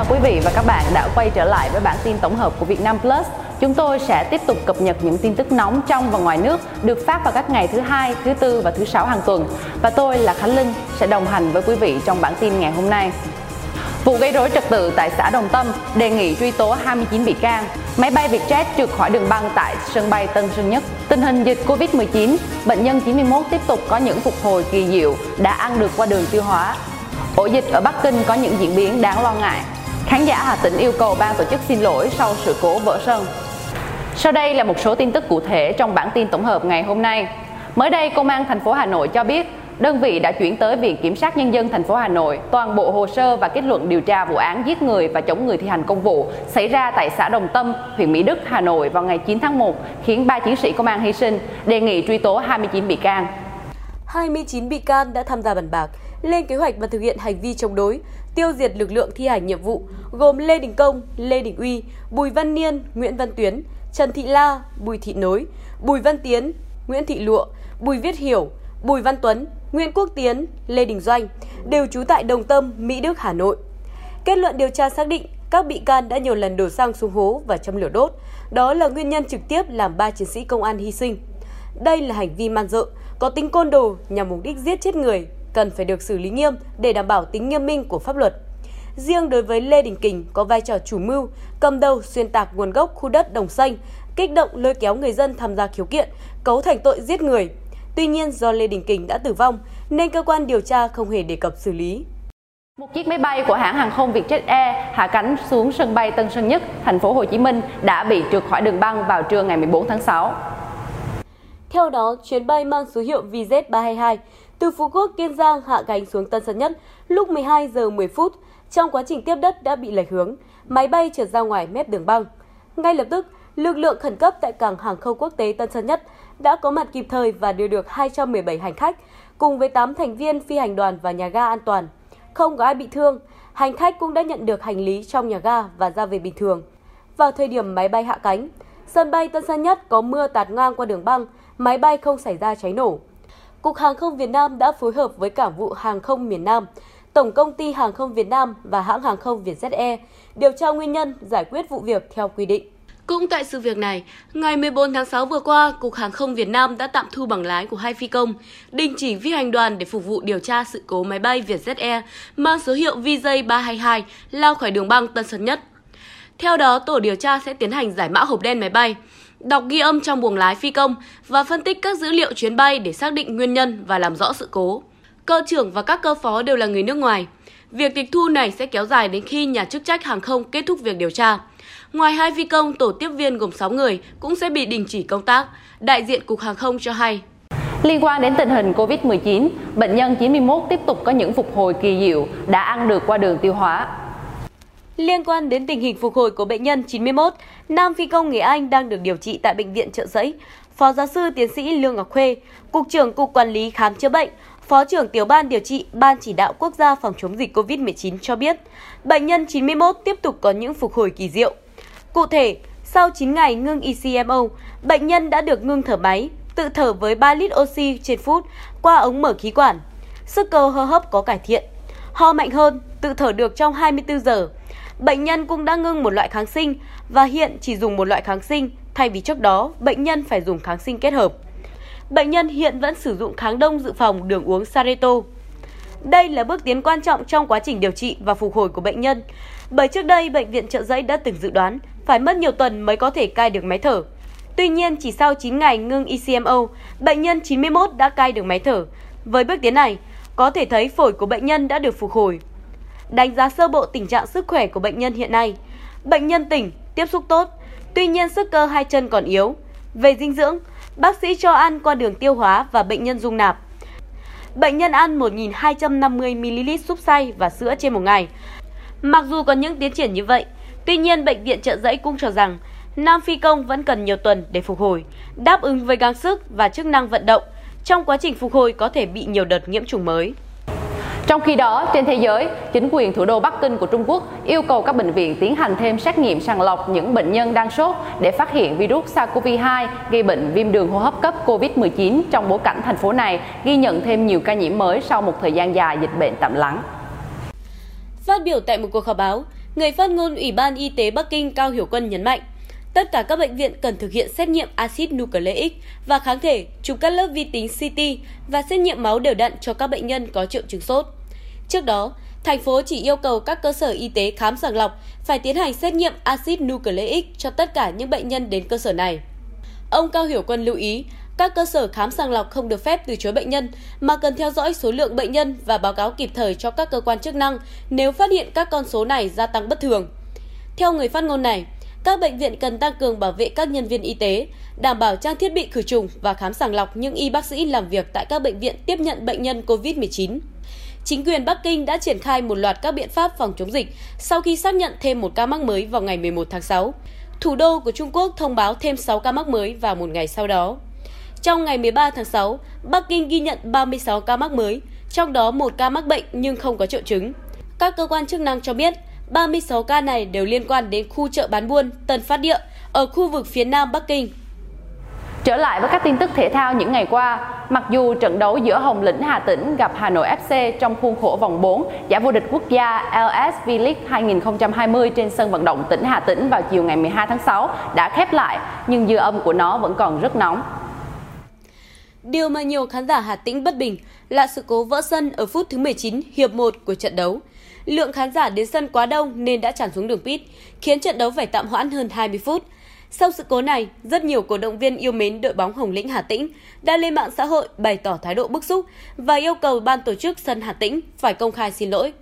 chào quý vị và các bạn đã quay trở lại với bản tin tổng hợp của Việt Nam Plus. Chúng tôi sẽ tiếp tục cập nhật những tin tức nóng trong và ngoài nước được phát vào các ngày thứ hai, thứ tư và thứ sáu hàng tuần. Và tôi là Khánh Linh sẽ đồng hành với quý vị trong bản tin ngày hôm nay. Vụ gây rối trật tự tại xã Đồng Tâm đề nghị truy tố 29 bị can. Máy bay Vietjet trượt khỏi đường băng tại sân bay Tân Sơn Nhất. Tình hình dịch Covid-19, bệnh nhân 91 tiếp tục có những phục hồi kỳ diệu đã ăn được qua đường tiêu hóa. Ổ dịch ở Bắc Kinh có những diễn biến đáng lo ngại. Khán giả Hà Tĩnh yêu cầu ban tổ chức xin lỗi sau sự cố vỡ sân. Sau đây là một số tin tức cụ thể trong bản tin tổng hợp ngày hôm nay. Mới đây, Công an thành phố Hà Nội cho biết đơn vị đã chuyển tới Viện Kiểm sát Nhân dân thành phố Hà Nội toàn bộ hồ sơ và kết luận điều tra vụ án giết người và chống người thi hành công vụ xảy ra tại xã Đồng Tâm, huyện Mỹ Đức, Hà Nội vào ngày 9 tháng 1, khiến 3 chiến sĩ công an hy sinh, đề nghị truy tố 29 bị can. 29 bị can đã tham gia bàn bạc, lên kế hoạch và thực hiện hành vi chống đối, tiêu diệt lực lượng thi hành nhiệm vụ gồm Lê Đình Công, Lê Đình Uy, Bùi Văn Niên, Nguyễn Văn Tuyến, Trần Thị La, Bùi Thị Nối, Bùi Văn Tiến, Nguyễn Thị Lụa, Bùi Viết Hiểu, Bùi Văn Tuấn, Nguyễn Quốc Tiến, Lê Đình Doanh đều trú tại Đồng Tâm, Mỹ Đức, Hà Nội. Kết luận điều tra xác định các bị can đã nhiều lần đổ xăng xuống hố và châm lửa đốt. Đó là nguyên nhân trực tiếp làm ba chiến sĩ công an hy sinh. Đây là hành vi man dợ, có tính côn đồ nhằm mục đích giết chết người, cần phải được xử lý nghiêm để đảm bảo tính nghiêm minh của pháp luật. Riêng đối với Lê Đình Kình có vai trò chủ mưu, cầm đầu xuyên tạc nguồn gốc khu đất Đồng Xanh, kích động lôi kéo người dân tham gia khiếu kiện, cấu thành tội giết người. Tuy nhiên do Lê Đình Kình đã tử vong nên cơ quan điều tra không hề đề cập xử lý. Một chiếc máy bay của hãng hàng không Vietjet Air hạ cánh xuống sân bay Tân Sơn Nhất, thành phố Hồ Chí Minh đã bị trượt khỏi đường băng vào trưa ngày 14 tháng 6. Theo đó, chuyến bay mang số hiệu VZ322 từ Phú Quốc, Kiên Giang hạ cánh xuống Tân Sơn Nhất lúc 12 giờ 10 phút. Trong quá trình tiếp đất đã bị lệch hướng, máy bay trượt ra ngoài mép đường băng. Ngay lập tức, lực lượng khẩn cấp tại cảng hàng không quốc tế Tân Sơn Nhất đã có mặt kịp thời và đưa được 217 hành khách cùng với 8 thành viên phi hành đoàn vào nhà ga an toàn. Không có ai bị thương, hành khách cũng đã nhận được hành lý trong nhà ga và ra về bình thường. Vào thời điểm máy bay hạ cánh, sân bay Tân Sơn Nhất có mưa tạt ngang qua đường băng, máy bay không xảy ra cháy nổ. Cục Hàng không Việt Nam đã phối hợp với Cảng vụ Hàng không miền Nam, Tổng công ty Hàng không Việt Nam và hãng hàng không Vietjet Air điều tra nguyên nhân, giải quyết vụ việc theo quy định. Cũng tại sự việc này, ngày 14 tháng 6 vừa qua, Cục Hàng không Việt Nam đã tạm thu bằng lái của hai phi công, đình chỉ phi hành đoàn để phục vụ điều tra sự cố máy bay Vietjet Air mang số hiệu VJ322 lao khỏi đường băng Tân Sơn Nhất. Theo đó, tổ điều tra sẽ tiến hành giải mã hộp đen máy bay, đọc ghi âm trong buồng lái phi công và phân tích các dữ liệu chuyến bay để xác định nguyên nhân và làm rõ sự cố. Cơ trưởng và các cơ phó đều là người nước ngoài. Việc tịch thu này sẽ kéo dài đến khi nhà chức trách hàng không kết thúc việc điều tra. Ngoài hai phi công, tổ tiếp viên gồm 6 người cũng sẽ bị đình chỉ công tác, đại diện Cục Hàng không cho hay. Liên quan đến tình hình COVID-19, bệnh nhân 91 tiếp tục có những phục hồi kỳ diệu đã ăn được qua đường tiêu hóa. Liên quan đến tình hình phục hồi của bệnh nhân 91, nam phi công người Anh đang được điều trị tại bệnh viện Trợ Giấy. Phó giáo sư tiến sĩ Lương Ngọc Khuê, Cục trưởng Cục Quản lý Khám chữa bệnh, Phó trưởng Tiểu ban Điều trị Ban Chỉ đạo Quốc gia phòng chống dịch COVID-19 cho biết, bệnh nhân 91 tiếp tục có những phục hồi kỳ diệu. Cụ thể, sau 9 ngày ngưng ECMO, bệnh nhân đã được ngưng thở máy, tự thở với 3 lít oxy trên phút qua ống mở khí quản. Sức cơ hô hấp có cải thiện. Ho mạnh hơn, tự thở được trong 24 giờ. Bệnh nhân cũng đã ngưng một loại kháng sinh và hiện chỉ dùng một loại kháng sinh thay vì trước đó bệnh nhân phải dùng kháng sinh kết hợp. Bệnh nhân hiện vẫn sử dụng kháng đông dự phòng đường uống Sareto. Đây là bước tiến quan trọng trong quá trình điều trị và phục hồi của bệnh nhân, bởi trước đây bệnh viện Trợ Giấy đã từng dự đoán phải mất nhiều tuần mới có thể cai được máy thở. Tuy nhiên, chỉ sau 9 ngày ngưng ECMO, bệnh nhân 91 đã cai được máy thở. Với bước tiến này, có thể thấy phổi của bệnh nhân đã được phục hồi. Đánh giá sơ bộ tình trạng sức khỏe của bệnh nhân hiện nay. Bệnh nhân tỉnh, tiếp xúc tốt, tuy nhiên sức cơ hai chân còn yếu. Về dinh dưỡng, bác sĩ cho ăn qua đường tiêu hóa và bệnh nhân dung nạp. Bệnh nhân ăn 1.250ml súp xay và sữa trên một ngày. Mặc dù có những tiến triển như vậy, tuy nhiên bệnh viện trợ giấy cũng cho rằng Nam Phi Công vẫn cần nhiều tuần để phục hồi, đáp ứng với gắng sức và chức năng vận động. Trong quá trình phục hồi có thể bị nhiều đợt nhiễm trùng mới. Trong khi đó, trên thế giới, chính quyền thủ đô Bắc Kinh của Trung Quốc yêu cầu các bệnh viện tiến hành thêm xét nghiệm sàng lọc những bệnh nhân đang sốt để phát hiện virus SARS-CoV-2 gây bệnh viêm đường hô hấp cấp COVID-19 trong bối cảnh thành phố này ghi nhận thêm nhiều ca nhiễm mới sau một thời gian dài dịch bệnh tạm lắng. Phát biểu tại một cuộc họp báo, Người phát ngôn Ủy ban Y tế Bắc Kinh Cao Hiểu Quân nhấn mạnh, tất cả các bệnh viện cần thực hiện xét nghiệm axit nucleic và kháng thể, chụp các lớp vi tính CT và xét nghiệm máu đều đặn cho các bệnh nhân có triệu chứng sốt. Trước đó, thành phố chỉ yêu cầu các cơ sở y tế khám sàng lọc phải tiến hành xét nghiệm axit nucleic cho tất cả những bệnh nhân đến cơ sở này. Ông Cao Hiểu Quân lưu ý, các cơ sở khám sàng lọc không được phép từ chối bệnh nhân mà cần theo dõi số lượng bệnh nhân và báo cáo kịp thời cho các cơ quan chức năng nếu phát hiện các con số này gia tăng bất thường. Theo người phát ngôn này, các bệnh viện cần tăng cường bảo vệ các nhân viên y tế, đảm bảo trang thiết bị khử trùng và khám sàng lọc những y bác sĩ làm việc tại các bệnh viện tiếp nhận bệnh nhân COVID-19. Chính quyền Bắc Kinh đã triển khai một loạt các biện pháp phòng chống dịch sau khi xác nhận thêm một ca mắc mới vào ngày 11 tháng 6. Thủ đô của Trung Quốc thông báo thêm 6 ca mắc mới vào một ngày sau đó. Trong ngày 13 tháng 6, Bắc Kinh ghi nhận 36 ca mắc mới, trong đó một ca mắc bệnh nhưng không có triệu chứng. Các cơ quan chức năng cho biết 36 ca này đều liên quan đến khu chợ bán buôn Tân Phát Địa ở khu vực phía nam Bắc Kinh. Trở lại với các tin tức thể thao những ngày qua, mặc dù trận đấu giữa Hồng Lĩnh Hà Tĩnh gặp Hà Nội FC trong khuôn khổ vòng 4 giải vô địch quốc gia LSV League 2020 trên sân vận động tỉnh Hà Tĩnh vào chiều ngày 12 tháng 6 đã khép lại, nhưng dư âm của nó vẫn còn rất nóng. Điều mà nhiều khán giả Hà Tĩnh bất bình là sự cố vỡ sân ở phút thứ 19 hiệp 1 của trận đấu. Lượng khán giả đến sân quá đông nên đã tràn xuống đường pit, khiến trận đấu phải tạm hoãn hơn 20 phút. Sau sự cố này, rất nhiều cổ động viên yêu mến đội bóng Hồng Lĩnh Hà Tĩnh đã lên mạng xã hội bày tỏ thái độ bức xúc và yêu cầu ban tổ chức sân Hà Tĩnh phải công khai xin lỗi.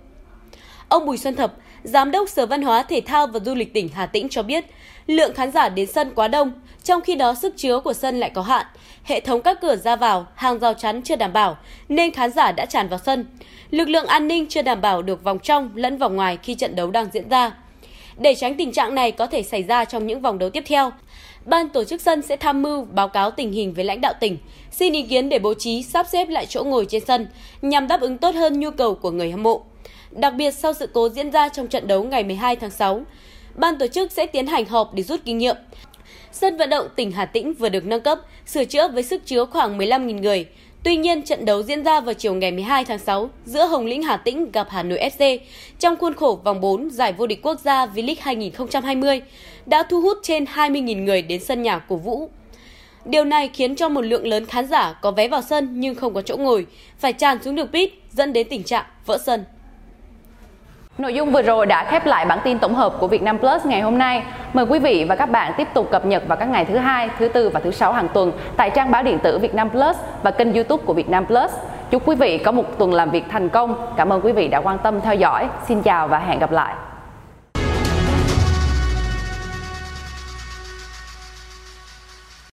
Ông Bùi Xuân Thập, Giám đốc Sở Văn hóa Thể thao và Du lịch tỉnh Hà Tĩnh cho biết, lượng khán giả đến sân quá đông, trong khi đó sức chứa của sân lại có hạn, hệ thống các cửa ra vào, hàng rào chắn chưa đảm bảo, nên khán giả đã tràn vào sân. Lực lượng an ninh chưa đảm bảo được vòng trong lẫn vòng ngoài khi trận đấu đang diễn ra. Để tránh tình trạng này có thể xảy ra trong những vòng đấu tiếp theo, Ban tổ chức sân sẽ tham mưu báo cáo tình hình với lãnh đạo tỉnh, xin ý kiến để bố trí sắp xếp lại chỗ ngồi trên sân nhằm đáp ứng tốt hơn nhu cầu của người hâm mộ. Đặc biệt sau sự cố diễn ra trong trận đấu ngày 12 tháng 6, ban tổ chức sẽ tiến hành họp để rút kinh nghiệm. Sân vận động tỉnh Hà Tĩnh vừa được nâng cấp, sửa chữa với sức chứa khoảng 15.000 người. Tuy nhiên, trận đấu diễn ra vào chiều ngày 12 tháng 6 giữa Hồng Lĩnh Hà Tĩnh gặp Hà Nội FC trong khuôn khổ vòng 4 giải vô địch quốc gia V-League 2020 đã thu hút trên 20.000 người đến sân nhà cổ vũ. Điều này khiến cho một lượng lớn khán giả có vé vào sân nhưng không có chỗ ngồi, phải tràn xuống đường pit dẫn đến tình trạng vỡ sân. Nội dung vừa rồi đã khép lại bản tin tổng hợp của Việt Nam Plus ngày hôm nay. Mời quý vị và các bạn tiếp tục cập nhật vào các ngày thứ hai, thứ tư và thứ sáu hàng tuần tại trang báo điện tử Việt Nam Plus và kênh YouTube của Việt Nam Plus. Chúc quý vị có một tuần làm việc thành công. Cảm ơn quý vị đã quan tâm theo dõi. Xin chào và hẹn gặp lại.